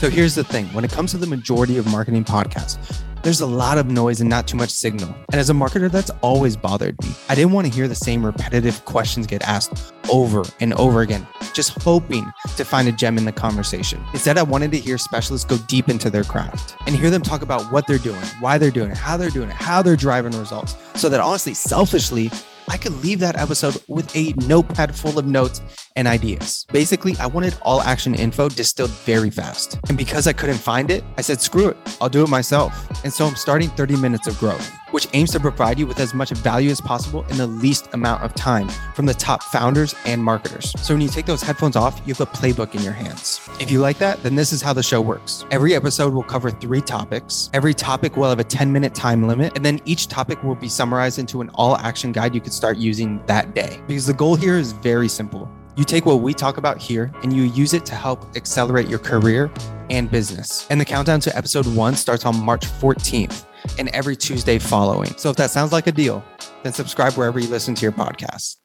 So here's the thing when it comes to the majority of marketing podcasts, there's a lot of noise and not too much signal. And as a marketer, that's always bothered me. I didn't want to hear the same repetitive questions get asked over and over again, just hoping to find a gem in the conversation. Instead, I wanted to hear specialists go deep into their craft and hear them talk about what they're doing, why they're doing it, how they're doing it, how they're driving results. So that honestly, selfishly, I could leave that episode with a notepad full of notes and ideas. Basically, I wanted all action info distilled very fast. And because I couldn't find it, I said, screw it, I'll do it myself. And so I'm starting 30 Minutes of Growth, which aims to provide you with as much value as possible in the least amount of time from the top founders and marketers. So when you take those headphones off, you have a playbook in your hands. If you like that, then this is how the show works. Every episode will cover three topics. Every topic will have a 10 minute time limit, and then each topic will be summarized into an all action guide you could start using that day. Because the goal here is very simple. You take what we talk about here and you use it to help accelerate your career and business. And the countdown to episode one starts on March 14th and every Tuesday following. So if that sounds like a deal, then subscribe wherever you listen to your podcast.